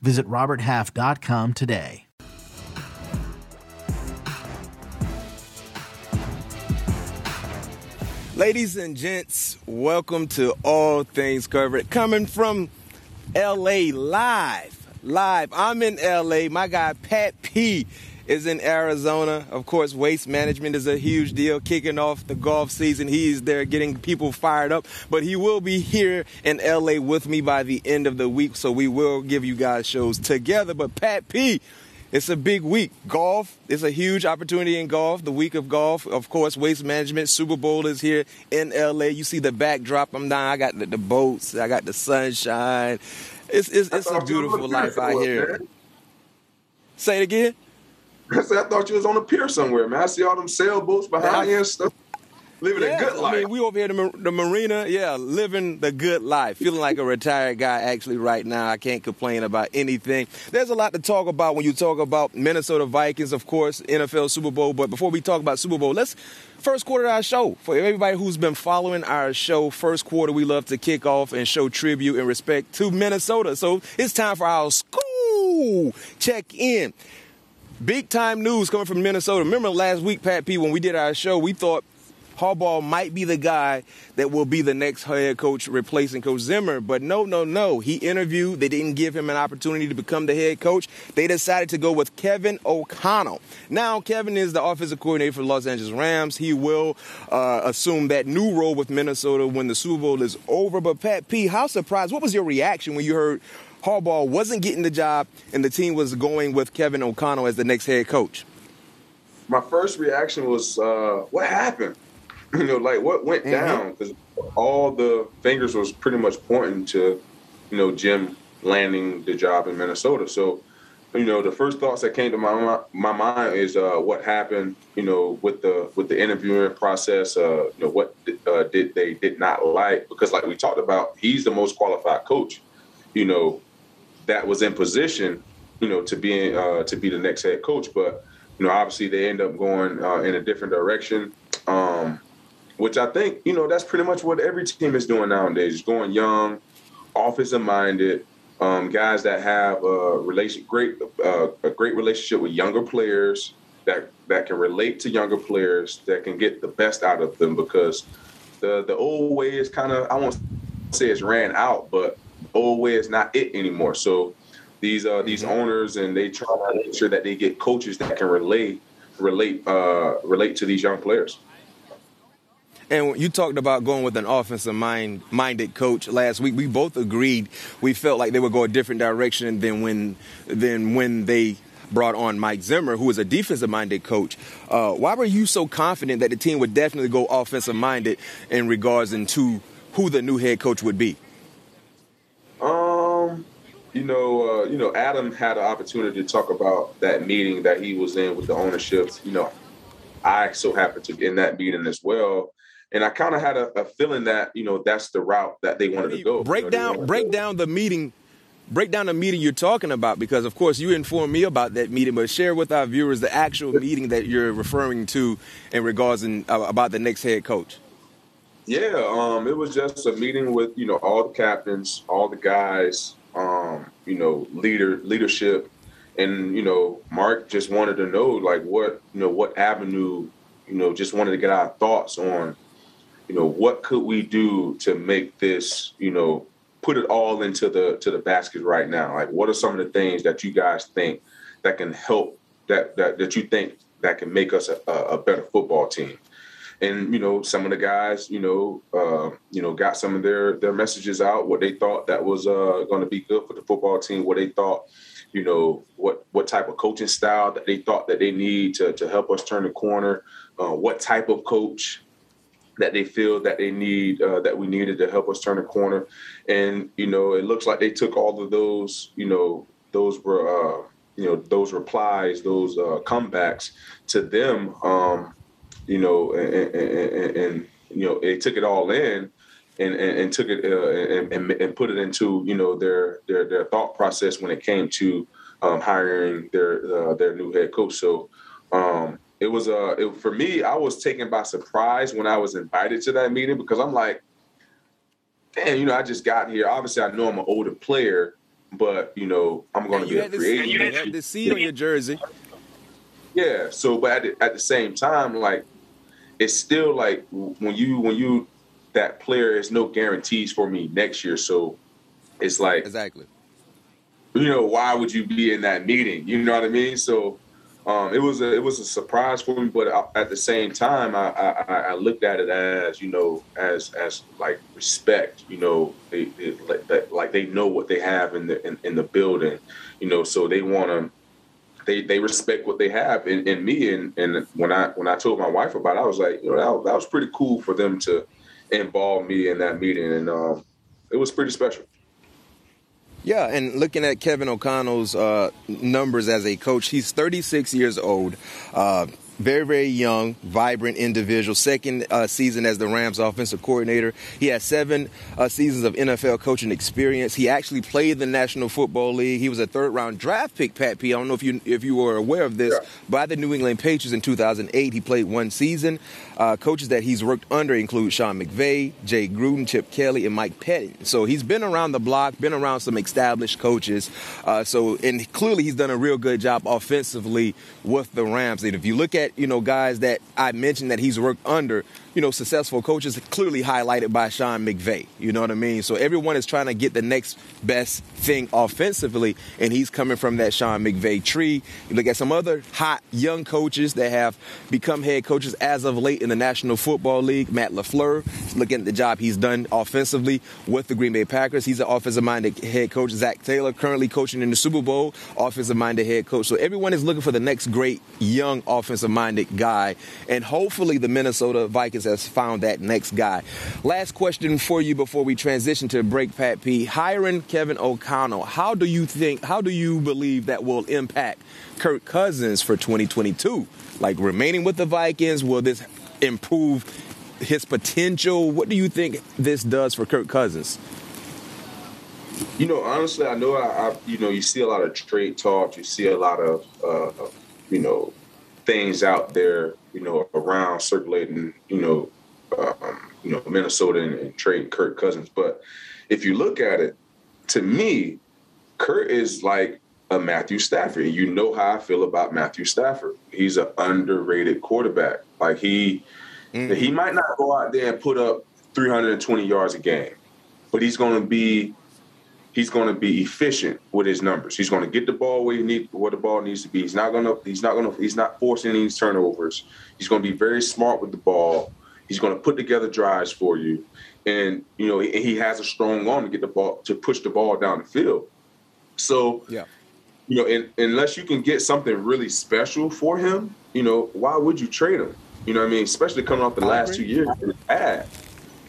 Visit RobertHalf.com today. Ladies and gents, welcome to All Things Covered. Coming from LA live. Live. I'm in LA. My guy Pat P is in Arizona. Of course, waste management is a huge deal. Kicking off the golf season, he's there getting people fired up. But he will be here in LA with me by the end of the week, so we will give you guys shows together. But Pat P, it's a big week. Golf is a huge opportunity in golf. The week of golf, of course, waste management. Super Bowl is here in LA. You see the backdrop. I'm down. I got the, the boats. I got the sunshine. It's it's, it's a beautiful life out here. Say it again. I said I thought you was on a pier somewhere, man. I see all them sailboats behind you and stuff. Living yeah, a good life. I mean, we over here the, the marina, yeah, living the good life. Feeling like a retired guy actually right now. I can't complain about anything. There's a lot to talk about when you talk about Minnesota Vikings, of course, NFL Super Bowl. But before we talk about Super Bowl, let's first quarter of our show. For everybody who's been following our show, first quarter, we love to kick off and show tribute and respect to Minnesota. So it's time for our SKOL check in. Big time news coming from Minnesota. Remember last week, Pat P, when we did our show, we thought Harbaugh might be the guy that will be the next head coach replacing Coach Zimmer. But no, no, no. He interviewed. They didn't give him an opportunity to become the head coach. They decided to go with Kevin O'Connell. Now, Kevin is the offensive coordinator for the Los Angeles Rams. He will uh, assume that new role with Minnesota when the Super Bowl is over. But Pat P, how surprised? What was your reaction when you heard Harbaugh wasn't getting the job and the team was going with Kevin O'Connell as the next head coach? My first reaction was, uh, what happened? you know, like what went mm-hmm. down because all the fingers was pretty much pointing to, you know, Jim landing the job in Minnesota. So, you know, the first thoughts that came to my my mind is uh, what happened, you know, with the with the interviewing process. Uh, you know, what uh, did they did not like because, like we talked about, he's the most qualified coach, you know, that was in position, you know, to be uh, to be the next head coach. But you know, obviously they end up going uh, in a different direction. Um, which I think, you know, that's pretty much what every team is doing nowadays. Is going young, offensive minded, um, guys that have a relation, great, uh, a great relationship with younger players that that can relate to younger players that can get the best out of them because the the old way is kind of I won't say it's ran out, but old way is not it anymore. So these uh, these mm-hmm. owners and they try to make sure that they get coaches that can relate relate uh, relate to these young players. And you talked about going with an offensive mind minded coach last week. We both agreed we felt like they would go a different direction than when than when they brought on Mike Zimmer, who is a defensive minded coach. Uh, why were you so confident that the team would definitely go offensive minded in regards into who the new head coach would be? You know, uh, you know, Adam had an opportunity to talk about that meeting that he was in with the ownership. You know, I so happened to be in that meeting as well and I kind of had a, a, feeling that you know that's the route that they wanted to go. Break you know, down, break down the meeting. Break down the meeting you're talking about because, of course, you informed me about that meeting, but share with our viewers the actual meeting that you're referring to in regards in, uh, about the next head coach. Yeah, um, it was just a meeting with you know all the captains, all the guys, um, you know, leader leadership, and you know, Mark just wanted to know like what you know what avenue, you know, just wanted to get our thoughts on you know, what could we do to make this, you know, put it all into the to the basket right now? Like, what are some of the things that you guys think that can help that that that you think that can make us a, a better football team? And you know, some of the guys, you know, uh, you know, got some of their their messages out, what they thought that was uh, going to be good for the football team, what they thought, you know, what what type of coaching style that they thought that they need to to help us turn the corner, uh, what type of coach that they feel that they need uh, that we needed to help us turn the corner. And you know it looks like they took all of those you know those were uh, you know those replies, those uh, comebacks to them, um, you know, and, and, and, you know they took it all in. And, and, and took it uh, and, and, put it into you know their their their thought process when it came to um, hiring their uh, their new head coach. So um, it was uh, it, for me. I was taken by surprise when I was invited to that meeting because I'm like, damn, you know, I just got here. Obviously, I know I'm an older player, but you know, I'm going to be a free agent. You had the C on your jersey. Yeah. So, but at the, at the same time, like, it's still like when you when you that player is no guarantees for me next year. So it's like exactly. You know, why would you be in that meeting? You know what I mean? So um, it was a it was a surprise for me, but at the same time, I, I, I looked at it as you know as as like respect. You know, they, they like, like they know what they have in the in, in the building. You know, so they want to they they respect what they have in, in me. And and when I when I told my wife about it, I was like, you know, that, that was pretty cool for them to involve me in that meeting, and um, it was pretty special. Yeah, and looking at Kevin O'Connell's uh, numbers as a coach, he's 36 years old. Uh, very, very young, vibrant individual. Second uh, season as the Rams offensive coordinator. He has seven uh, seasons of NFL coaching experience. He actually played the National Football League. He was a third round draft pick, Pat P. I don't know if you if you were aware of this, yeah. by the New England Patriots in 2008. He played one season. Uh, coaches that he's worked under include Sean McVay, Jay Gruden, Chip Kelly, and Mike Pettine. So he's been around the block, been around some established coaches. Uh, so and clearly he's done a real good job offensively with the Rams. And if you look at you know guys that I mentioned that he's worked under, you know, successful coaches clearly highlighted by Sean McVay. You know what I mean? So everyone is trying to get the next best thing offensively, and he's coming from that Sean McVay tree. You look at some other hot young coaches that have become head coaches as of late in the National Football League. Matt LaFleur, looking at the job he's done offensively with the Green Bay Packers. He's an offensive-minded head coach. Zac Taylor, currently coaching in the Super Bowl, offensive-minded head coach. So everyone is looking for the next great young offensive-minded guy, and hopefully the Minnesota Vikings has found that next guy. Last question for you before we transition to break, Pat P. Hiring Kevin O'Connell, how do you think, how do you believe that will impact Kirk Cousins for 2022? Like remaining with the Vikings, will this improve his potential? What do you think this does for Kirk Cousins? You know, honestly, I know I, I you know, you see a lot of trade talk, you see a lot of, uh, you know, things out there, you know, around circulating, you know, um, you know, Minnesota and, and trading Kirk Cousins. But if you look at it, to me, Kirk is like a Matthew Stafford. And You know how I feel about Matthew Stafford. He's an underrated quarterback. Like he, mm-hmm. he might not go out there and put up 320 yards a game, but he's going to be he's going to be efficient with his numbers. He's going to get the ball where he need where the ball needs to be. He's not going to he's not going to he's not forcing any turnovers. He's going to be very smart with the ball. He's going to put together drives for you, and you know he, he has a strong arm to get the ball to push the ball down the field. So yeah, you know, in, unless you can get something really special for him, you know, why would you trade him? You know, I mean, especially coming off the last two years, bad.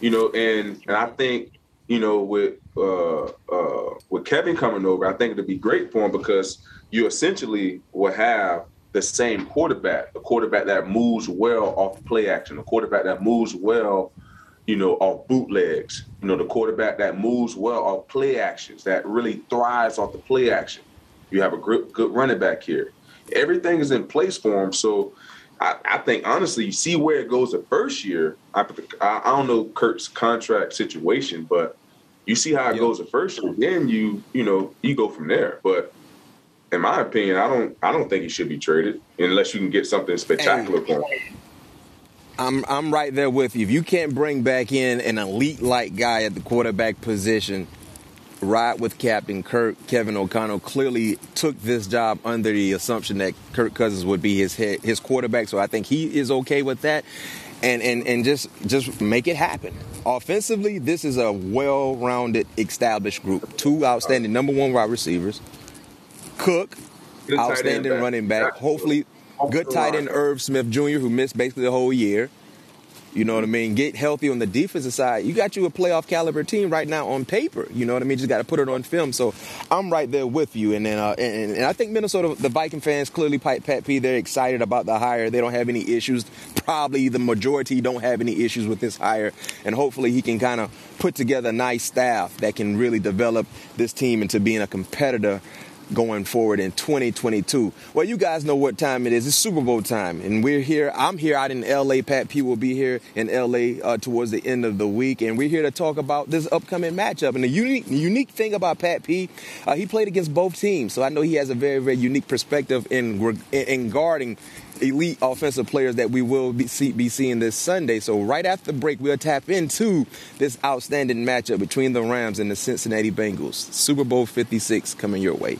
You know, and and I think you know with uh, uh, with Kevin coming over, I think it'd be great for him because you essentially will have the same quarterback, a quarterback that moves well off play action, a quarterback that moves well, you know, off bootlegs, you know, the quarterback that moves well off play actions, that really thrives off the play action. You have a good, good running back here. Everything is in place for him. So I, I think, honestly, you see where it goes the first year. I, I, don't know Kirk's contract situation, but you see how it yep. goes the first year, then you you know you go from there. But in my opinion, I don't I don't think he should be traded unless you can get something spectacular for him. I'm I'm right there with you. If you can't bring back in an elite like guy at the quarterback position, ride with Captain Kirk. Kevin O'Connell clearly took this job under the assumption that Kirk Cousins would be his head, his quarterback. So I think he is okay with that and and and just just make it happen. Offensively, this is a well-rounded, established group. Two outstanding number one wide receivers. Cook, good outstanding running back. Hopefully, good tight end Irv Smith Jr., who missed basically the whole year. You know what I mean? Get healthy on the defensive side. You got you a playoff caliber team right now on paper. You know what I mean? Just got to put it on film. So I'm right there with you. And then, uh, and, and, I think Minnesota, the Viking fans clearly, pipe Pat P, they're excited about the hire. They don't have any issues. Probably the majority don't have any issues with this hire. And hopefully he can kind of put together a nice staff that can really develop this team into being a competitor going forward in 2022. Well, you guys know what time it is. It's Super Bowl time, and we're here. I'm here out in LA. Pat P will be here in LA uh, towards the end of the week, and we're here to talk about this upcoming matchup. And the unique, unique thing about Pat P, uh, he played against both teams, so I know he has a very, very unique perspective in in guarding elite offensive players that we will be, see, be, seeing this Sunday. So right after the break, we'll tap into this outstanding matchup between the Rams and the Cincinnati Bengals. Super Bowl 56 coming your way.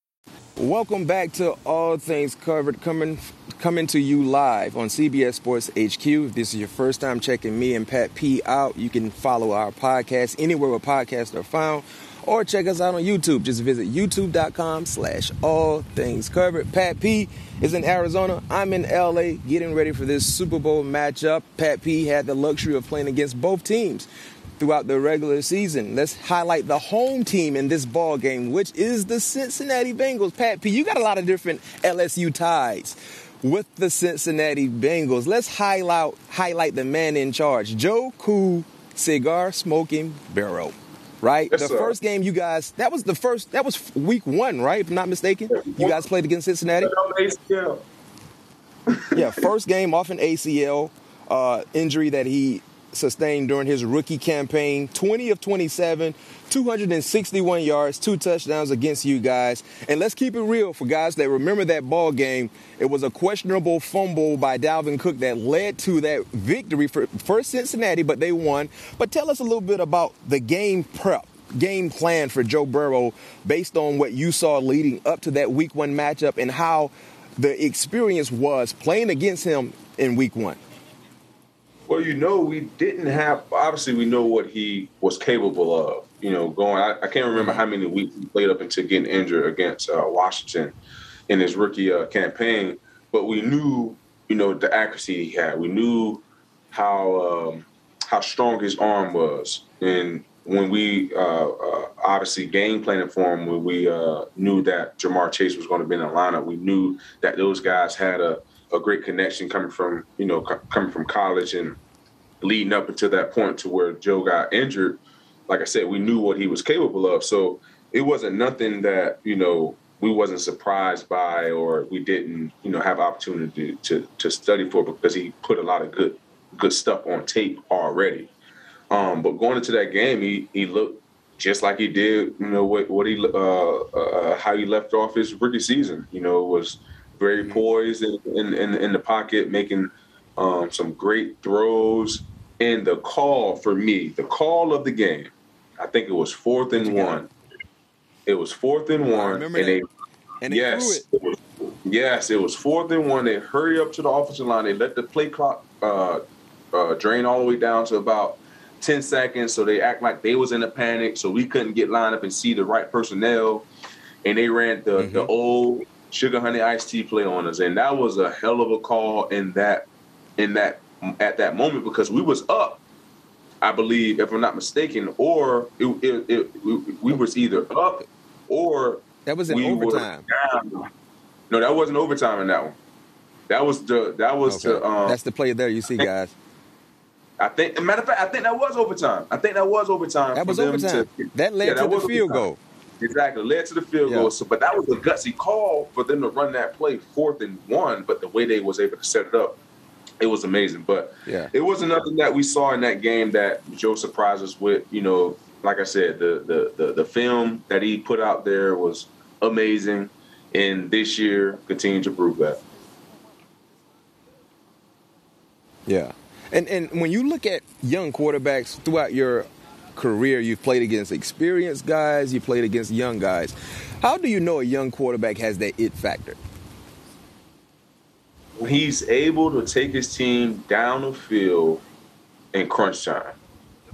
Welcome back to All Things Covered, coming coming to you live on CBS Sports HQ. If this is your first time checking me and Pat P out, you can follow our podcast anywhere where podcasts are found, or check us out on YouTube. Just visit youtube.com slash all things covered. Pat P is in Arizona. I'm in LA getting ready for this Super Bowl matchup. Pat P had the luxury of playing against both teams throughout the regular season. Let's highlight the home team in this ball game, which is the Cincinnati Bengals. Pat P, you got a lot of different LSU ties with the Cincinnati Bengals. Let's highlight highlight the man in charge, Joe Cool Cigar Smoking Burrow. Right, yes, the sir. first game you guys that was the first that was week one, right? If I'm not mistaken, you guys played against Cincinnati. yeah, first game off an ACL uh, injury that he sustained during his rookie campaign 20 of 27, 261 yards, two touchdowns against you guys. And let's keep it real for guys that remember that ball game. It was a questionable fumble by Dalvin Cook that led to that victory for, for Cincinnati, but they won. But tell us a little bit about the game prep game plan for Joe Burrow based on what you saw leading up to that week one matchup and how the experience was playing against him in week one? Well, you know, we didn't have. Obviously, we know what he was capable of. You know, going. I, I can't remember how many weeks he played up until getting injured against uh, Washington in his rookie uh, campaign. But we knew, you know, the accuracy he had. We knew how um, how strong his arm was, and when we uh, uh, obviously game planning for him, when we uh, knew that Ja'Marr Chase was going to be in the lineup, we knew that those guys had a a great connection coming from you know coming from college and leading up until that point to where Joe got injured. Like I said, we knew what he was capable of, so it wasn't nothing that you know we wasn't surprised by or we didn't you know have opportunity to to study for because he put a lot of good good stuff on tape already. Um, but going into that game, he he looked just like he did, you know, what what he uh, uh, how he left off his rookie season. You know, was very mm-hmm. poised in, in, in, in the pocket, making um, some great throws. And the call for me, the call of the game, I think it was fourth and one. It was fourth and one, and they, and they yes, it. was, yes, it was fourth and one. They hurry up to the offensive line. They let the play clock uh, uh, drain all the way down to about 10 seconds. So they act like they was in a panic. So we couldn't get lined up and see the right personnel. And they ran the, mm-hmm. the old sugar honey iced tea play on us, and that was a hell of a call in that in that at that moment because we was up. I believe, if I'm not mistaken, or it, it, it, we was either up or that was in we overtime. No, that wasn't overtime in that one. That was the that was okay. the um, that's the play there. You see, guys. I think, matter of fact, I think that was overtime. I think that was overtime. That was overtime. To, that led yeah, to that the field overtime. goal. Exactly, led to the field yeah. goal. So, but that was a gutsy call for them to run that play fourth and one. But the way they was able to set it up, it was amazing. But yeah, it wasn't nothing that we saw in that game that Joe surprised us with. You know, like I said, the the the, the film that he put out there was amazing, and this year continued to prove that. Yeah. And and when you look at young quarterbacks throughout your career, you've played against experienced guys, you played against young guys. How do you know a young quarterback has that it factor? He's able to take his team down the field in crunch time.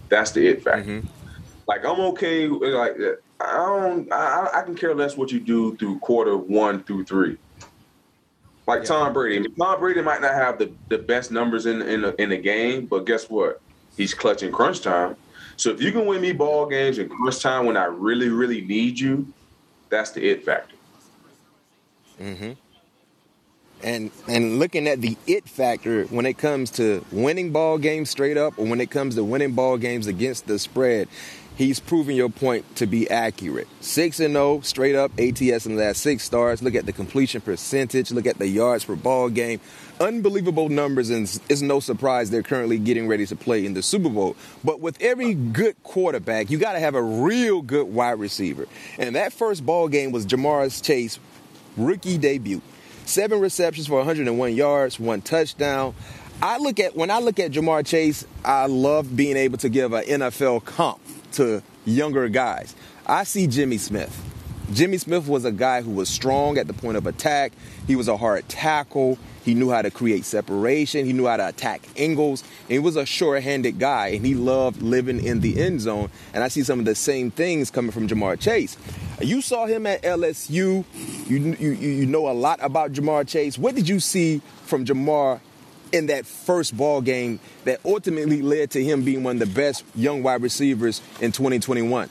That's the it factor. Mm-hmm. Like I'm okay. Like I don't. I, I, can care less what you do through quarter one through three. Like yeah. Tom Brady. Tom Brady might not have the, the best numbers in in the, in the game, but guess what? He's clutching crunch time. So if you can win me ball games in crunch time when I really really need you, that's the it factor. Mm-hmm. And and looking at the it factor when it comes to winning ball games straight up, or when it comes to winning ball games against the spread, he's proven your point to be accurate. 6 and 0 straight up ATS in the last 6 starts. Look at the completion percentage, look at the yards per ball game. Unbelievable numbers and it's no surprise they're currently getting ready to play in the Super Bowl. But with every good quarterback, you got to have a real good wide receiver. And that first ball game was Ja'Marr Chase rookie debut. 7 receptions for 101 yards, one touchdown. I look at when I look at Ja'Marr Chase, I love being able to give an NFL comp to younger guys. I see Jimmy Smith. Jimmy Smith was a guy who was strong at the point of attack. He was a hard tackle. He knew how to create separation. He knew how to attack angles. And he was a sure-handed guy, and he loved living in the end zone. And I see some of the same things coming from Ja'Marr Chase. You saw him at LSU. You, you, you know a lot about Ja'Marr Chase. What did you see from Ja'Marr in that first ball game that ultimately led to him being one of the best young wide receivers in 2021?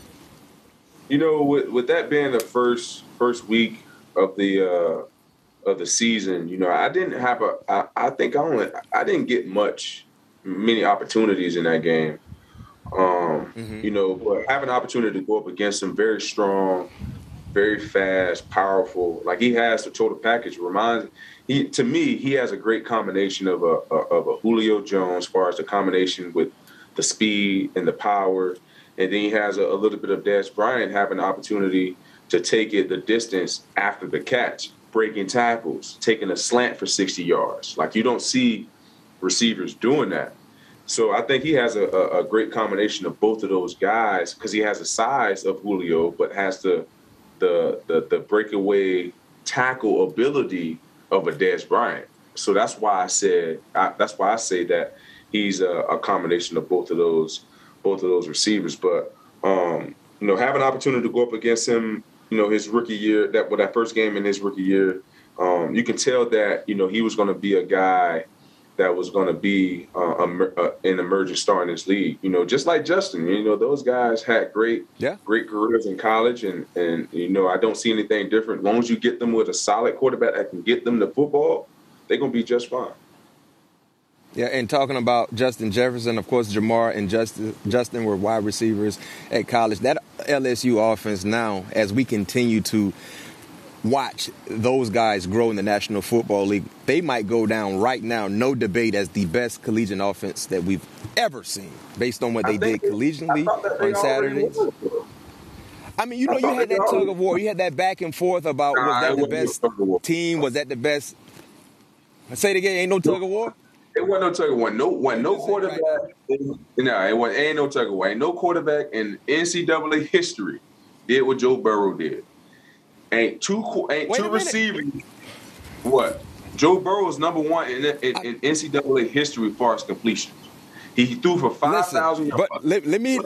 You know, with, with that being the first first week of the uh, of the season, you know, I didn't have a. I, I think I only I didn't get much many opportunities in that game. Um, mm-hmm. You know, but having an opportunity to go up against some very strong, very fast, powerful, like he has the total package. Reminds he to me he has a great combination of a, of a Julio Jones as far as the combination with the speed and the power, and then he has a, a little bit of Dez Bryant having the opportunity to take it the distance after the catch, breaking tackles, taking a slant for 60 yards. Like you don't see receivers doing that. So I think he has a, a, a great combination of both of those guys because he has the size of Julio, but has the the the, the breakaway tackle ability of a Dez Bryant. So that's why I said I, that's why I say that he's a, a, combination of both of those both of those receivers. But um, you know, have an opportunity to go up against him, you know, his rookie year that with that first game in his rookie year, um, you can tell that you know he was going to be a guy that was going to be uh, a, a, an emerging star in this league. You know, just like Justin. You know, those guys had great, yeah. great careers in college, and and you know, I don't see anything different. As long as you get them with a solid quarterback that can get them the football, they're going to be just fine. Yeah, and talking about Justin Jefferson, of course, Ja'Marr and Justin, Justin were wide receivers at college. That LSU offense now, as we continue to watch those guys grow in the National Football League, they might go down right now, no debate, as the best collegiate offense that we've ever seen, based on what they did collegiately on Saturdays. I mean, you know, you had that tug of war. You had that back and forth about was that the best team? Was that the best? I say it again. Ain't no tug of war. It wasn't no tug of war. No, when no quarterback. No, it wasn't. Ain't no tug of war. Ain't no quarterback in NCAA history did what Joe Burrow did ain't two ain't Wait two receivers. What? Joe Burrow is number one in, in, in, NCAA history as far as completions. He threw for five thousand yards. But let, let me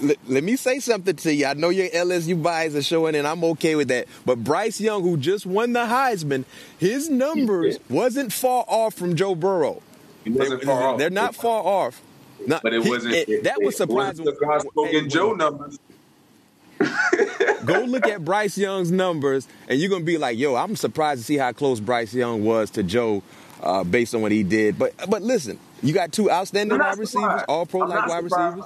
let, let, me say something to you. I know your LSU bias are showing, and I'm okay with that. But Bryce Young, who just won the Heisman, his numbers wasn't far off from Joe Burrow. He wasn't they, far off. They're not far off. Not, but it wasn't. It, it, that was surprising. Was The guys spoken Joe numbers. Go look at Bryce Young's numbers, and you're gonna be like, "Yo, I'm surprised to see how close Bryce Young was to Joe, uh, based on what he did." But but listen, you got two outstanding wide receivers, all pro like wide receivers.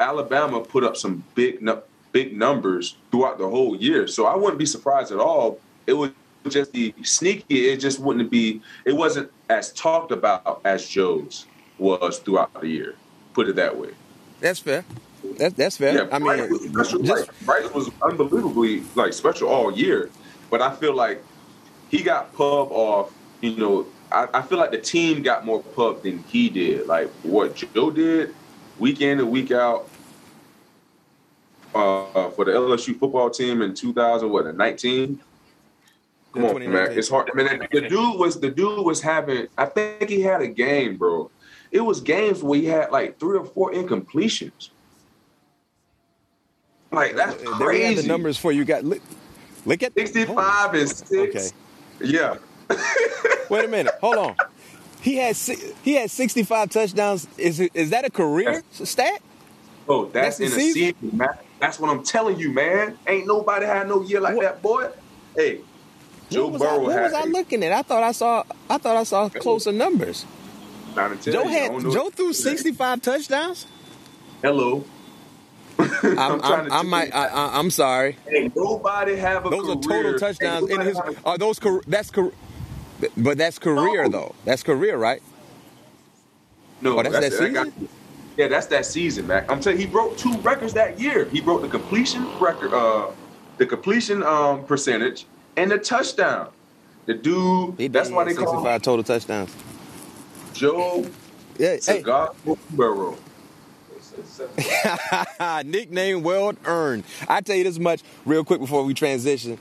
Alabama put up some big big numbers throughout the whole year, so I wouldn't be surprised at all. It would just be sneaky. It just wouldn't be. It wasn't as talked about as Joe's was throughout the year. Put it that way. That's fair. That's that's fair. Yeah, I Bryce mean, special, just, Bryce was unbelievably like special all year, but I feel like he got pub off. You know, I, I feel like the team got more pub than he did. Like what Joe did, week in and week out, uh, for the LSU football team in 2000, what, 19? Come on, man. It's hard. I mean, the dude was the dude was having. I think he had a game, bro. It was games where he had like three or four incompletions. Like that's crazy. They have the numbers for you. Got look, look at sixty-five and six. Okay. Yeah. Wait a minute. Hold on. He had he had sixty-five touchdowns. Is is that a career stat? Oh, that's, that's in a season, season man. That's what I'm telling you, man. Ain't nobody had no year like what? that, boy. Hey, Joe what Burrow. I, what was I looking at? I thought I saw. I thought I saw closer numbers. Joe had Joe threw 65 touchdowns. Hello. I'm, I'm, I'm, I might. I, am sorry. Hey, nobody have a. Those career. are total touchdowns in his. Are those? That's but that's career no. though. That's career, right? No, oh, that's, that's that season. yeah, that's that season, Mac. I'm telling you, he broke two records that year. He broke the completion record, uh, the completion um, percentage, and the touchdown. The dude. He that's why they call him total touchdowns. Joe. Yeah, Cigar hey. Nickname well earned. I tell you this much real quick before we transition.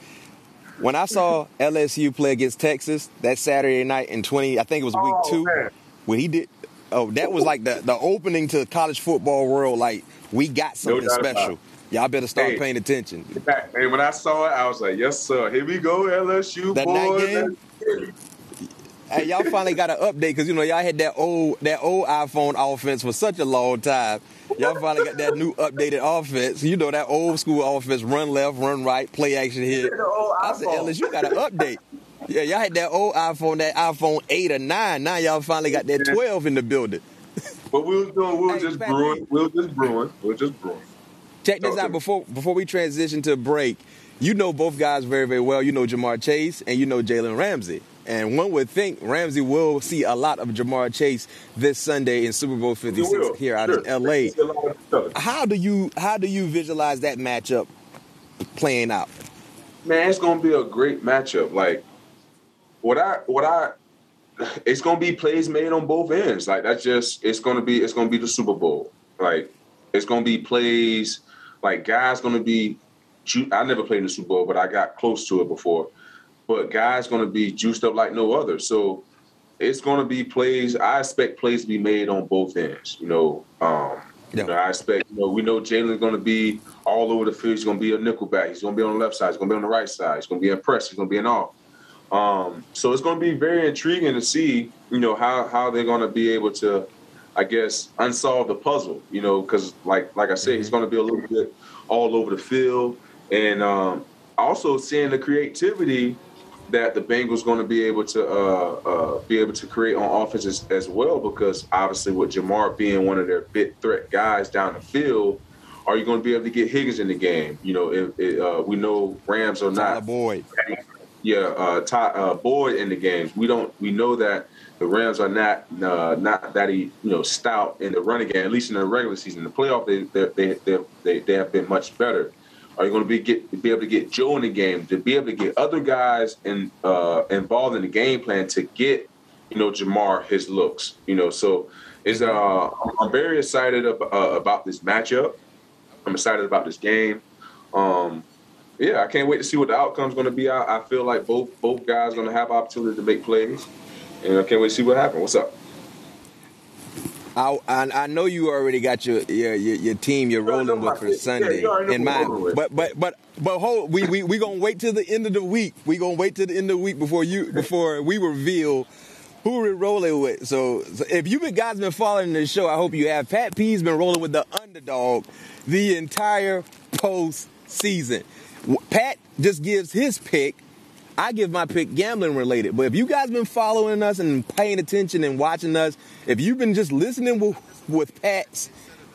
When I saw LSU play against Texas that Saturday night in 20, I think it was week oh, two, man. when he did, oh, that was like the, the opening to the college football world. Like, we got something no special. Y'all better start hey, paying attention. And when I saw it, I was like, yes, sir. Here we go, LSU. That night game? Hey, y'all finally got an update because you know y'all had that old that old iPhone offense for such a long time. Y'all finally got that new updated offense. You know that old school offense: run left, run right, play action here. I said, Ellis, you got an update. Yeah, y'all had that old iPhone, that iPhone eight or nine. Now y'all finally got that twelve in the building. But we was doing, we were hey, just brewing, we were just brewing, we were just brewing. Check this out before before we transition to break. You know both guys very very well. You know Ja'Marr Chase and you know Jalen Ramsey. And one would think Ramsey will see a lot of Ja'Marr Chase this Sunday in Super Bowl 56 here out sure. in LA. How do you how do you visualize that matchup playing out? Man, it's gonna be a great matchup. Like what I what I it's gonna be plays made on both ends. Like that's just it's gonna be it's gonna be the Super Bowl. Like it's gonna be plays like guys gonna be I never played in the Super Bowl, but I got close to it before but guys going to be juiced up like no other. So it's going to be plays. I expect plays to be made on both ends. You know, um, yeah. you know I expect. You know, we know Jalen's going to be all over the field. He's going to be a nickelback. He's going to be on the left side. He's going to be on the right side. He's going to be in press. He's going to be in off. Um, so it's going to be very intriguing to see. You know how how they're going to be able to. I guess unsolve the puzzle, you know, because like like I said, mm-hmm. he's going to be a little bit all over the field, and um, also seeing the creativity that the Bengals going to be able to uh, uh, be able to create on offense as, as, well because obviously with Ja'Marr being one of their big threat guys down the field, are you going to be able to get Higgins in the game? You know, if, if, uh, we know Rams are not Boyd. Yeah, uh, Ty, uh, Boyd in the games. We don't. We know that the Rams are not uh, not that he, you know stout in the running game. At least in the regular season, the playoff they they they they, they have been much better. Are you going to be get be able to get Joe in the game to be able to get other guys in, uh, involved in the game plan to get you know Ja'Marr his looks? You know, so is uh, I'm very excited ab- uh, about this matchup. I'm excited about this game. Um, yeah, I can't wait to see what the outcome's going to be. I, I feel like both both guys going to have opportunity to make plays, and I can't wait to see what happens. What's up? I, I, I know you already got your your your, your team you're rolling with for Sunday in mind, but but but but hold we we we gonna wait till the end of the week. We gonna wait till the end of the week before you before we reveal who we're rolling with. So, so if you been guys been following the show, I hope you have. Pat P's been rolling with the underdog the entire post season. Pat just gives his pick I give my pick gambling related. But if you guys been following us and paying attention and watching us, if you've been just listening with, with Pat's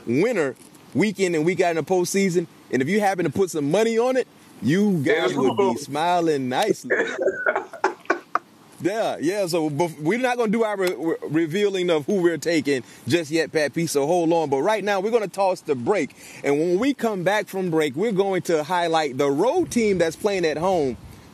winner week in and week out in the postseason, and if you happen to put some money on it, you guys would be smiling nicely. Yeah, yeah. So we're not going to do our re- revealing of who we're taking just yet, Pat P. So hold on. But right now, we're going to toss the break. And when we come back from break, we're going to highlight the road team that's playing at home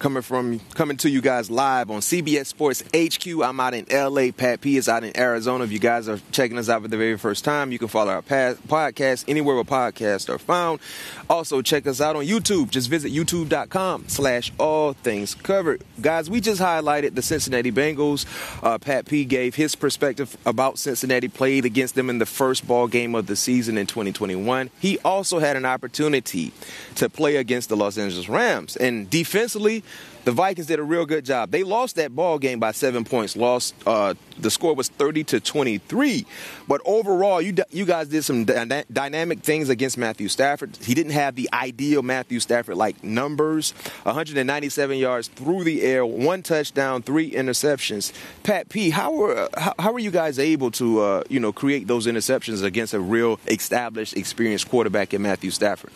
coming from coming to you guys live on CBS Sports HQ. I'm out in LA. Pat P is out in Arizona. If you guys are checking us out for the very first time, you can follow our podcast anywhere where podcasts are found. Also, check us out on YouTube. Just visit youtube.com slash all things covered. Guys, we just highlighted the Cincinnati Bengals. Uh, Pat P gave his perspective about Cincinnati played against them in the first ball game of the season in 2021. He also had an opportunity to play against the Los Angeles Rams. And defensively, the Vikings did a real good job. They lost that ball game by seven points. Lost. Uh, the score was 30 to 23. But overall, you you guys did some dy- dynamic things against Matthew Stafford. He didn't have the ideal Matthew Stafford like numbers. 197 yards through the air, one touchdown, three interceptions. Pat P, how were how, how were you guys able to uh, you know create those interceptions against a real established, experienced quarterback in Matthew Stafford?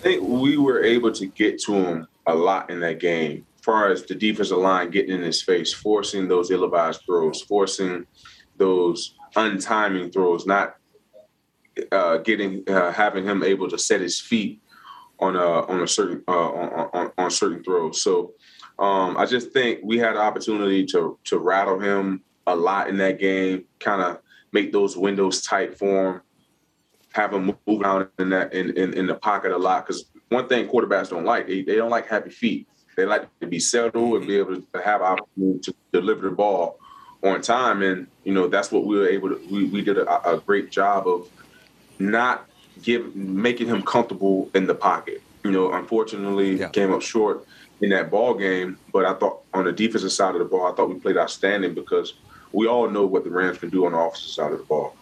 I think we were able to get to him a lot in that game. As far as the defensive line getting in his face, forcing those ill-advised throws, forcing those untiming throws, not uh, getting uh, having him able to set his feet on a on a certain uh, on, on, on certain throws. So um, I just think we had an opportunity to to rattle him a lot in that game, kind of make those windows tight for him, have him move around in that in, in, in the pocket a lot because one thing quarterbacks don't like. They, they don't like happy feet. They like to be settled and be mm-hmm. able to have opportunity to deliver the ball on time. And you know that's what we were able to. We, we did a, a great job of not give making him comfortable in the pocket. You know, unfortunately, yeah. came up short in that ball game. But I thought on the defensive side of the ball, I thought we played outstanding because we all know what the Rams can do on the offensive side of the ball.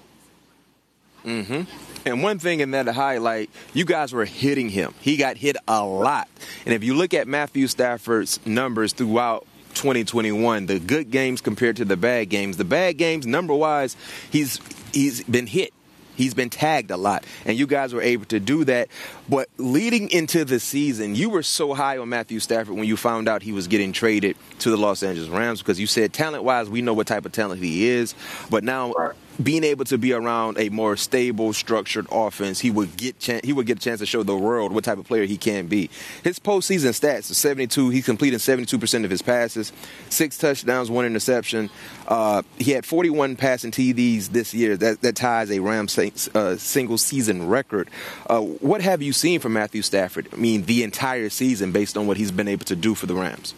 Mm-hmm. And one thing in that highlight, you guys were hitting him. He got hit a lot. And if you look at Matthew Stafford's numbers throughout 2021, the good games compared to the bad games, the bad games number wise, he's he's been hit. He's been tagged a lot, and you guys were able to do that. But leading into the season, you were so high on Matthew Stafford when you found out he was getting traded to the Los Angeles Rams because you said talent wise, we know what type of talent he is. But now being able to be around a more stable, structured offense, he would get he would get a chance to show the world what type of player he can be. His postseason stats are 72. He's completing 72 percent of his passes, six touchdowns, one interception. Uh, he had 41 passing TDs this year. That, that ties a Rams uh, single season record. Uh, what have you seen from Matthew Stafford? I mean, the entire season, based on what he's been able to do for the Rams.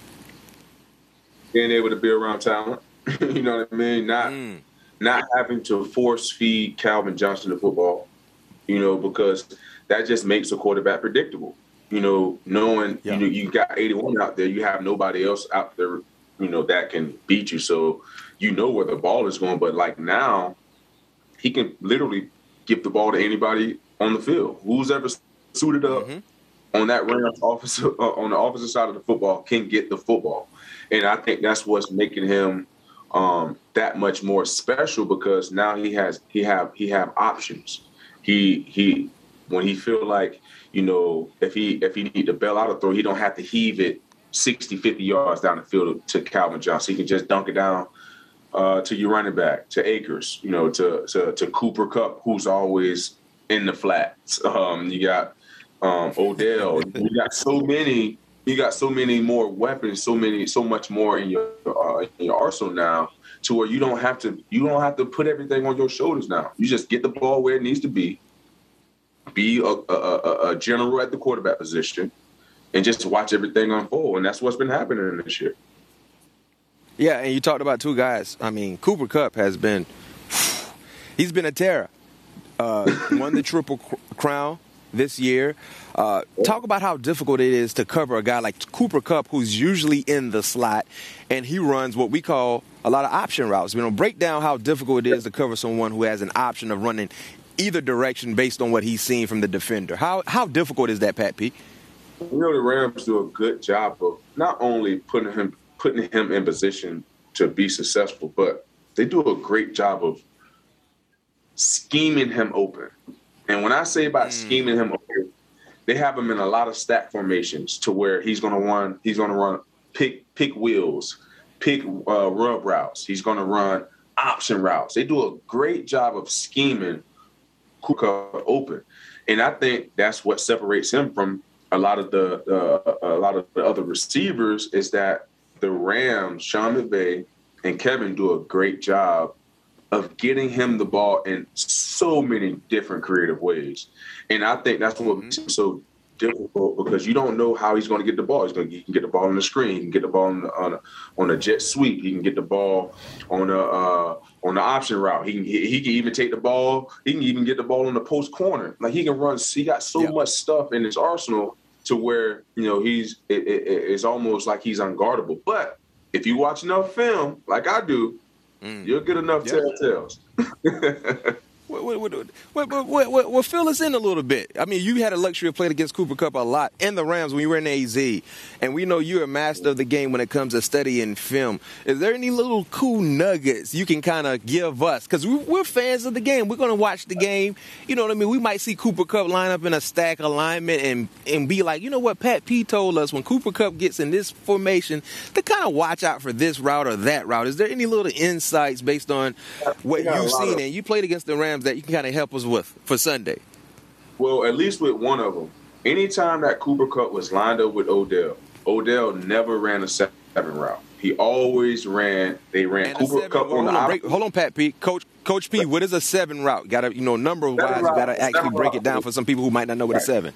Being able to be around talent, you know what I mean. Not. Mm not having to force feed Calvin Johnson the football, you know, because that just makes a quarterback predictable. You know, knowing yeah. you know you got 81 out there, you have nobody else out there, you know, that can beat you. So you know where the ball is going. But like now, he can literally give the ball to anybody on the field. Who's ever suited up mm-hmm. on that Rams officer uh, on the offensive side of the football can get the football, and I think that's what's making him um, that much more special because now he has he have he have options. He he when he feel like you know if he if he need to bail out a throw, he don't have to heave it 60, 50 yards down the field to Calvin Johnson. He can just dunk it down uh, to your running back, to Akers, you know, to to, to Cooper Kupp, who's always in the flats. Um, you got um, Odell. you got so many you got so many more weapons, so many, so much more in your uh, in your arsenal now, to where you don't have to you don't have to put everything on your shoulders now. You just get the ball where it needs to be, be a, a, a general at the quarterback position, and just watch everything unfold. And that's what's been happening this year. Yeah, and you talked about two guys. I mean, Cooper Kupp has been he's been a terror. Uh, won the triple crown this year. Uh, talk about how difficult it is to cover a guy like Cooper Kupp, who's usually in the slot, and he runs what we call a lot of option routes. You know, break down how difficult it is to cover someone who has an option of running either direction based on what he's seen from the defender. How how difficult is that, Pat P? you know the Rams do a good job of not only putting him putting him in position to be successful, but they do a great job of scheming him open. And when I say about mm. scheming him open, they have him in a lot of stack formations to where he's going to run. He's to run pick pick wheels, pick uh, rub routes. He's going to run option routes. They do a great job of scheming Cooper open, and I think that's what separates him from a lot of the uh, a lot of the other receivers is that the Rams, Sean McVay and Kevin do a great job of getting him the ball in so many different creative ways. And I think that's what makes him so difficult because you don't know how he's going to get the ball. He's going to he can get the ball on the screen, he can get the ball on the, on a, on a jet sweep, he can get the ball on a uh, on the option route. He can he, he, can even take the ball. He can even get the ball on the post corner. Like he can run. He got so yeah. much stuff in his arsenal to where you know he's it, it, it's almost like he's unguardable. But if you watch enough film, like I do, mm. you'll get enough yeah. telltales. What, what, what, what, fill us in a little bit. I mean, you had a luxury of playing against Cooper Kupp a lot in the Rams when you were in AZ, and we know you're a master of the game when it comes to studying film. Is there any little cool nuggets you can kind of give us? Because we're fans of the game. We're going to watch the game. You know what I mean? We might see Cooper Kupp line up in a stack alignment and and be like, you know what? Pat P told us when Cooper Kupp gets in this formation to kind of watch out for this route or that route. Is there any little insights based on what you've seen? And you played against the Rams that you can kind of help us with for Sunday? Well, at least with one of them. Anytime that Cooper Kupp was lined up with Odell, Odell never ran a seven route. He always ran. They ran and Cooper Kupp on the break, hold on, Pat P. Coach Coach P. What is a seven route? Got to you know number wise. You got to actually break route. it down for some people who might not know what right. a seven.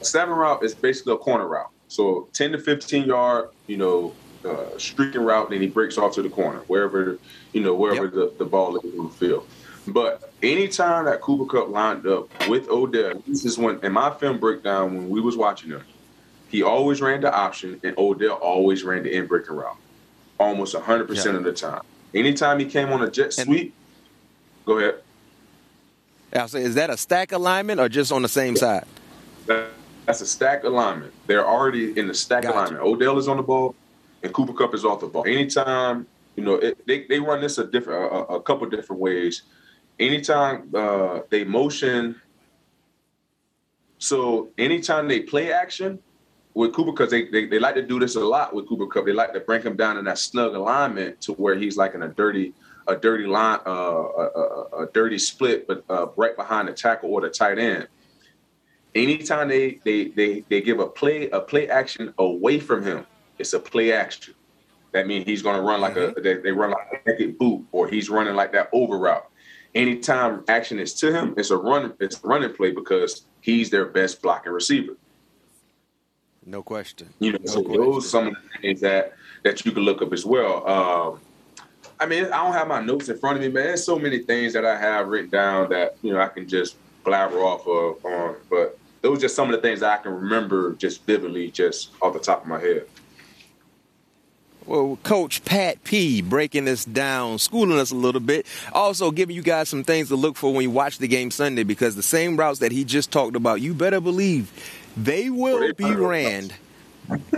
Seven route is basically a corner route. So ten to fifteen yard, you know, uh, streaking route. And then he breaks off to the corner, wherever you know wherever yep. the, the ball is on the field. But anytime that Cooper Kupp lined up with Odell, this is when in my film breakdown when we was watching him, he always ran the option and Odell always ran the in breaking route. Almost 100% of the time. Anytime he came on a jet sweep, and, go ahead. I'll say, is that a stack alignment or just on the same side? That's a stack alignment. They're already in the stack gotcha. alignment. Odell is on the ball and Cooper Kupp is off the ball. Anytime, you know, it, they, they run this a different, a, a couple different ways anytime uh, they motion, so anytime they play action with Cooper, because they, they, they like to do this a lot with Cooper Kupp. they like to bring him down in that snug alignment to where he's like in a dirty a dirty line, uh, a, a, a, dirty split, but uh, right behind the tackle or the tight end. Anytime they they they they give a play a play action away from him, it's a play action. That means he's going to run like mm-hmm. a they, they, run like a naked boot, or he's running like that over route anytime action is to him, it's a run, it's a running play because he's their best blocking receiver. No question. You know, no so question. those some of the things that that you can look up as well. Um, I mean, I don't have my notes in front of me, man. There's so many things that I have written down that you know I can just blabber off of on. But those are just some of the things I can remember just vividly, just off the top of my head. Well, Coach Pat P breaking this down, schooling us a little bit, also giving you guys some things to look for when you watch the game Sunday because the same routes that he just talked about, you better believe they will be ran.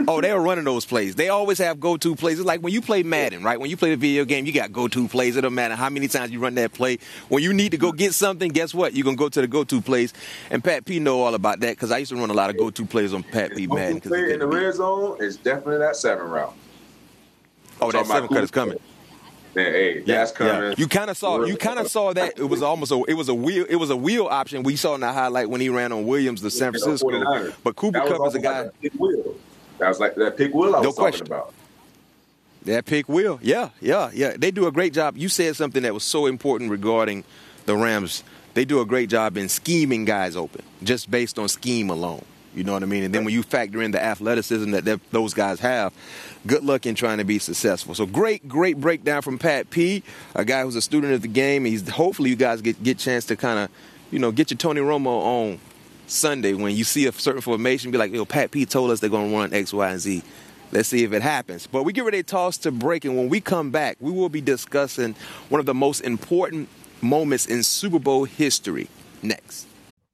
oh, they were running those plays. They always have go-to plays. It's like when you play Madden, right? When you play the video game, you got go-to plays. It don't matter how many times you run that play. When you need to go get something, guess what? You're gonna go to the go-to plays. And Pat P know all about that because I used to run a lot of go-to plays on Pat P Madden. Play in the red zone is definitely that seven route. Oh, that seven cut is coming. hey, yeah, that's coming. Yeah. You kind of saw, you kind of saw that it was almost a, it was a wheel, it was a wheel option. We saw in the highlight when he ran on Williams, the San Francisco. But Cooper Kupp is a guy. Like that was like that pick wheel I was no question. talking about. That pick wheel, yeah, yeah, yeah. They do a great job. You said something that was so important regarding the Rams. They do a great job in scheming guys open, just based on scheme alone. You know what I mean? And then when you factor in the athleticism that those guys have, good luck in trying to be successful. So great, great breakdown from Pat P, a guy who's a student of the game. He's hopefully you guys get get chance to kind of, you know, get your Tony Romo on Sunday when you see a certain formation. Be like, yo, Pat P told us they're going to run X, Y, and Z. Let's see if it happens. But we get ready to toss to break, and when we come back, we will be discussing one of the most important moments in Super Bowl history next.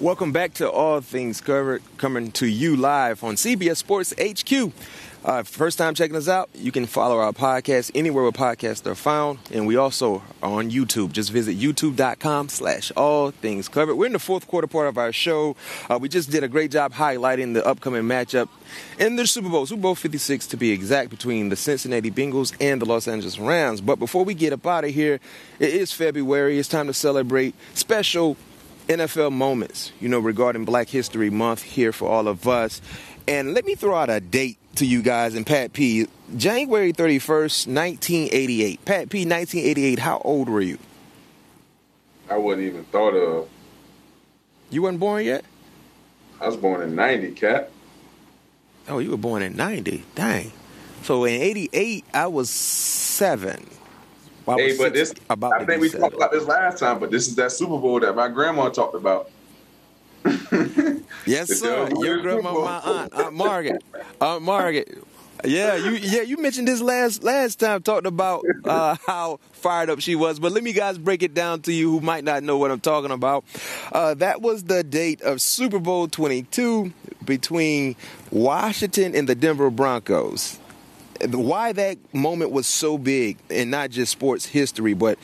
Welcome back to All Things Covered, coming to you live on CBS Sports HQ. Uh, first time checking us out, you can follow our podcast anywhere where podcasts are found. And we also are on YouTube. Just visit youtube.com slash all things covered. We're in the fourth quarter part of our show. Uh, we just did a great job highlighting the upcoming matchup in the Super Bowl, Super Bowl 56 to be exact, between the Cincinnati Bengals and the Los Angeles Rams. But before we get up out of here, it is February. It's time to celebrate special NFL moments, you know, regarding Black History Month here for all of us. And let me throw out a date to you guys and Pat P. January 31st, 1988. Pat P, 1988, how old were you? I wasn't even thought of. You weren't born yet? I was born in 90, Cat. Oh, you were born in 90. Dang. So in 88, I was seven. Well, hey, but this, about I think we talked about this last time, but this is that Super Bowl that my grandma talked about. yes, sir. Your grandma, my aunt, Aunt Margaret, Aunt Margaret. Yeah, you yeah you mentioned this last last time talked about uh, how fired up she was. But let me guys break it down to you who might not know what I'm talking about. Uh, that was the date of Super Bowl 22 between Washington and the Denver Broncos why that moment was so big, and not just sports history, but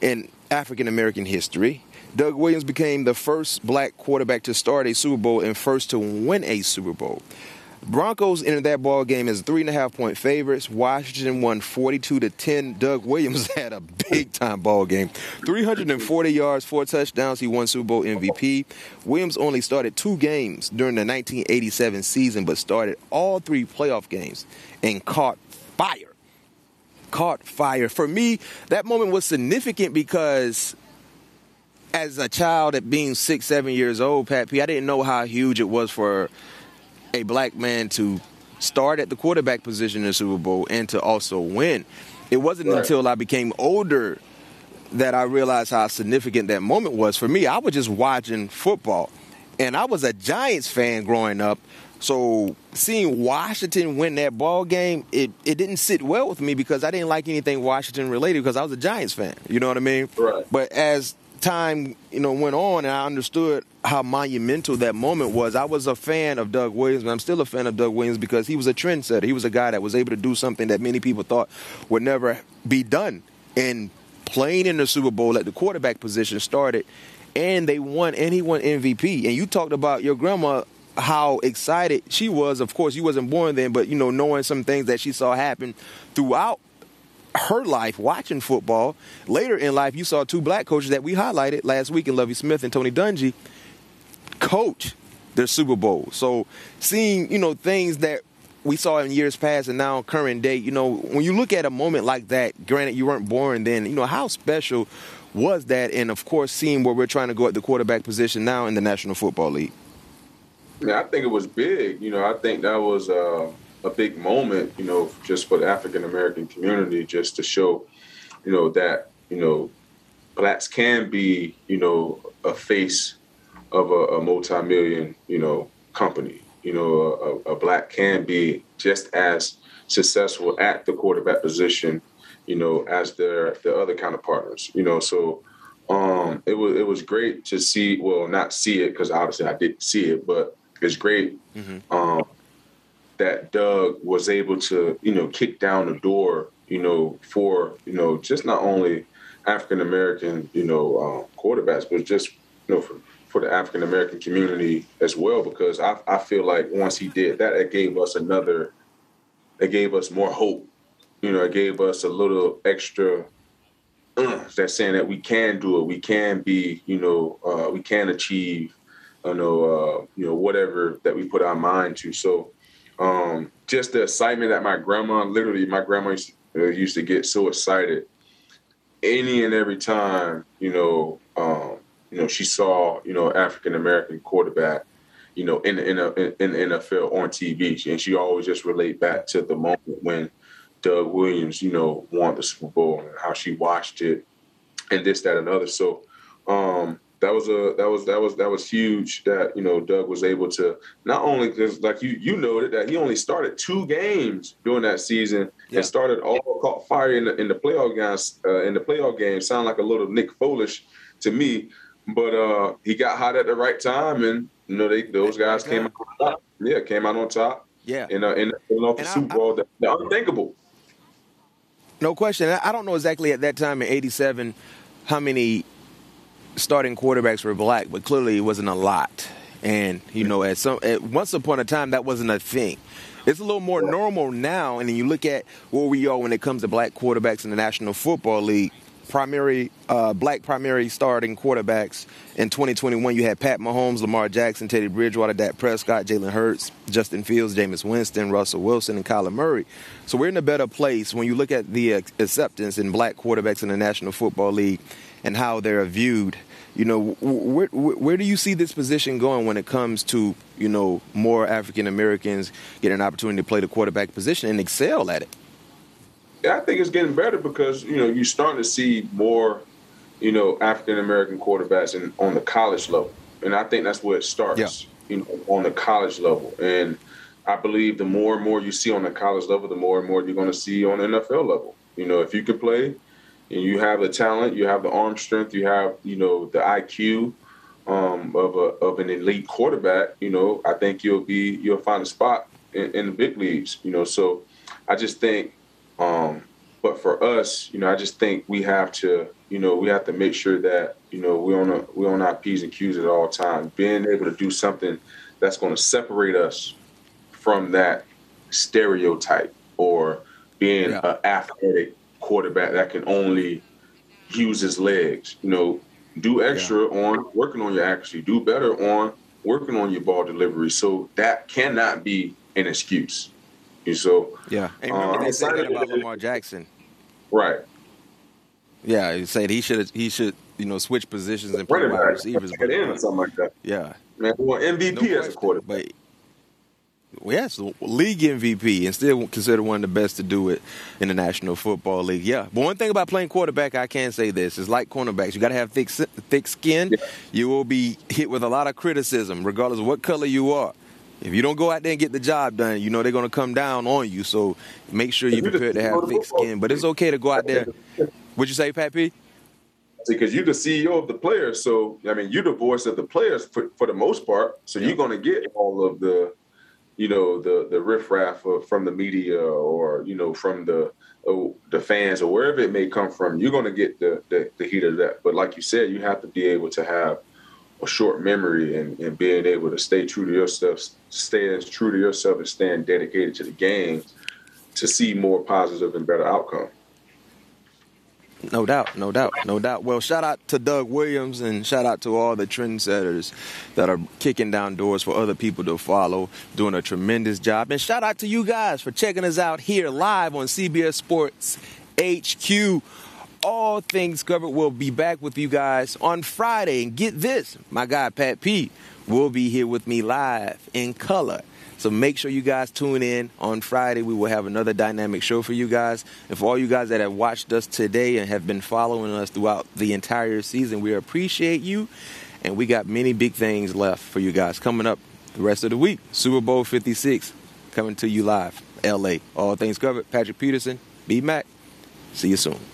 in African American history. Doug Williams became the first black quarterback to start a Super Bowl and first to win a Super Bowl. Broncos entered that ball game as three and a half point favorites. Washington won 42 to 10. Doug Williams had a big time ball game. 340 yards, four touchdowns. He won Super Bowl MVP. Williams only started two games during the 1987 season, but started all three playoff games and caught fire. Caught fire. For me, that moment was significant because as a child at being six, seven years old, Pat P, I didn't know how huge it was for a black man to start at the quarterback position in the Super Bowl and to also win. It wasn't right. until I became older that I realized how significant that moment was. For me, I was just watching football. And I was a Giants fan growing up. So seeing Washington win that ball game, it, it didn't sit well with me because I didn't like anything Washington related because I was a Giants fan. You know what I mean? Right. But as time, you know, went on and I understood how monumental that moment was. I was a fan of Doug Williams, and I'm still a fan of Doug Williams because he was a trendsetter. He was a guy that was able to do something that many people thought would never be done. And playing in the Super Bowl at the quarterback position started, and they won, and he won MVP. And you talked about your grandma how excited she was. Of course, you wasn't born then, but you know, knowing some things that she saw happen throughout her life watching football. Later in life, you saw two black coaches that we highlighted last week in Lovie Smith and Tony Dungy coach their Super Bowl. So seeing, you know, things that we saw in years past and now current day, you know, when you look at a moment like that, granted you weren't born then, you know, how special was that? And of course, seeing where we're trying to go at the quarterback position now in the National Football League. Yeah, I think it was big. You know, I think that was uh, a big moment, you know, just for the African American community, just to show, you know, that, you know, blacks can be, you know, a face of a, a multi-million, you know, company. You know, a, a, black can be just as successful at the quarterback position, you know, as their their other counterpartners. You know, so um, it was it was great to see. Well, not see it because obviously I didn't see it, but it's great mm-hmm. um, that Doug was able to, you know, kick down the door, you know, for you know just not only African American, you know, um, quarterbacks, but just you know for, for the African American community as well. Because I, I feel like once he did that, it gave us another, it gave us more hope. You know, it gave us a little extra. Uh, that's saying that we can do it. We can be, you know, uh, we can achieve, you know, uh, you know, whatever that we put our mind to. So um, just the excitement that my grandma, literally, my grandma used to uh, used to get so excited any and every time, you know, um, you know, she saw, you know, African American quarterback, you know, in the, in, the, in the NFL on TV, and she always just relate back to the moment when Doug Williams, you know, won the Super Bowl and how she watched it, and this, that, and other. So, um, that was a that was that was that was huge that you know Doug was able to not only because like you you noted that he only started two games during that season yeah. and started all caught fire in the in the playoff games uh, in the playoff game sound like a little Nick Foles-ish to me but uh, he got hot at the right time and you know they those guys came out on top. Yeah came out on top. Yeah. In uh, in, in off the Super Bowl the, the unthinkable. No question. I don't know exactly at that time in 87 how many starting quarterbacks were black, but clearly it wasn't a lot. And you know, at some at once upon a time, that wasn't a thing. It's a little more normal now, and then you look at where we are when it comes to black quarterbacks in the National Football League. Primary uh, black primary starting quarterbacks in 2021. You had Pat Mahomes, Lamar Jackson, Teddy Bridgewater, Dak Prescott, Jalen Hurts, Justin Fields, Jameis Winston, Russell Wilson, and Kyler Murray. So we're in a better place when you look at the acceptance in black quarterbacks in the National Football League and how they're viewed. You know, where, where do you see this position going when it comes to, you know, more African Americans getting an opportunity to play the quarterback position and excel at it? I think it's getting better because, you know, you're starting to see more, you know, African American quarterbacks in, on the college level. And I think that's where it starts, yeah. you know, on the college level. And I believe the more and more you see on the college level, the more and more you're going to see on the NFL level. You know, if you can play and you have the talent, you have the arm strength, you have you know the IQ um, of a of an elite quarterback. You know, I think you'll be you'll find a spot in, in the big leagues. You know, so I just think. Um, but for us, you know, I just think we have to, you know, we have to make sure that, you know, we on a, we on our p's and q's at all times. Being able to do something that's going to separate us from that stereotype or being yeah. an athletic quarterback that can only use his legs. You know, do extra yeah. on working on your accuracy, do better on working on your ball delivery. So that cannot be an excuse. And so yeah, and remember um, they said that about Lamar Jackson, right? Yeah, he said he should he should you know switch positions and play wide receivers, but, in something like that. Yeah, man, well MVP no as a quarterback. But yes, league MVP and still considered one of the best to do it in the National Football League. Yeah, but one thing about playing quarterback, I can say this: is like cornerbacks, you got to have thick, thick skin. Yeah. You will be hit with a lot of criticism, regardless of what color you are. If you don't go out there and get the job done, you know they're going to come down on you. So make sure you're prepared to have thick skin. But it's okay to go out there. What'd you say, Pat P? Because you're the CEO of the players, so I mean you're the voice of the players for, for the most part. So you're going to get all of the you know the the riffraff from the media or you know from the uh, the fans or wherever it may come from, you're going to get the, the, the heat of that. But like you said, you have to be able to have a short memory and, and being able to stay true to yourself, stay as true to yourself and staying dedicated to the game to see more positive and better outcome. No doubt, no doubt, no doubt. Well, shout out to Doug Williams and shout out to all the trendsetters that are kicking down doors for other people to follow, doing a tremendous job. And shout out to you guys for checking us out here live on CBS Sports HQ. All things covered. We'll be back with you guys on Friday. And get this, my guy Pat P will be here with me live in color so make sure you guys tune in on Friday. We will have another dynamic show for you guys. And for all you guys that have watched us today and have been following us throughout the entire season, we appreciate you. And we got many big things left for you guys coming up the rest of the week. Super Bowl 56 coming to you live, LA. All things covered. Patrick Peterson, B Mac. See you soon.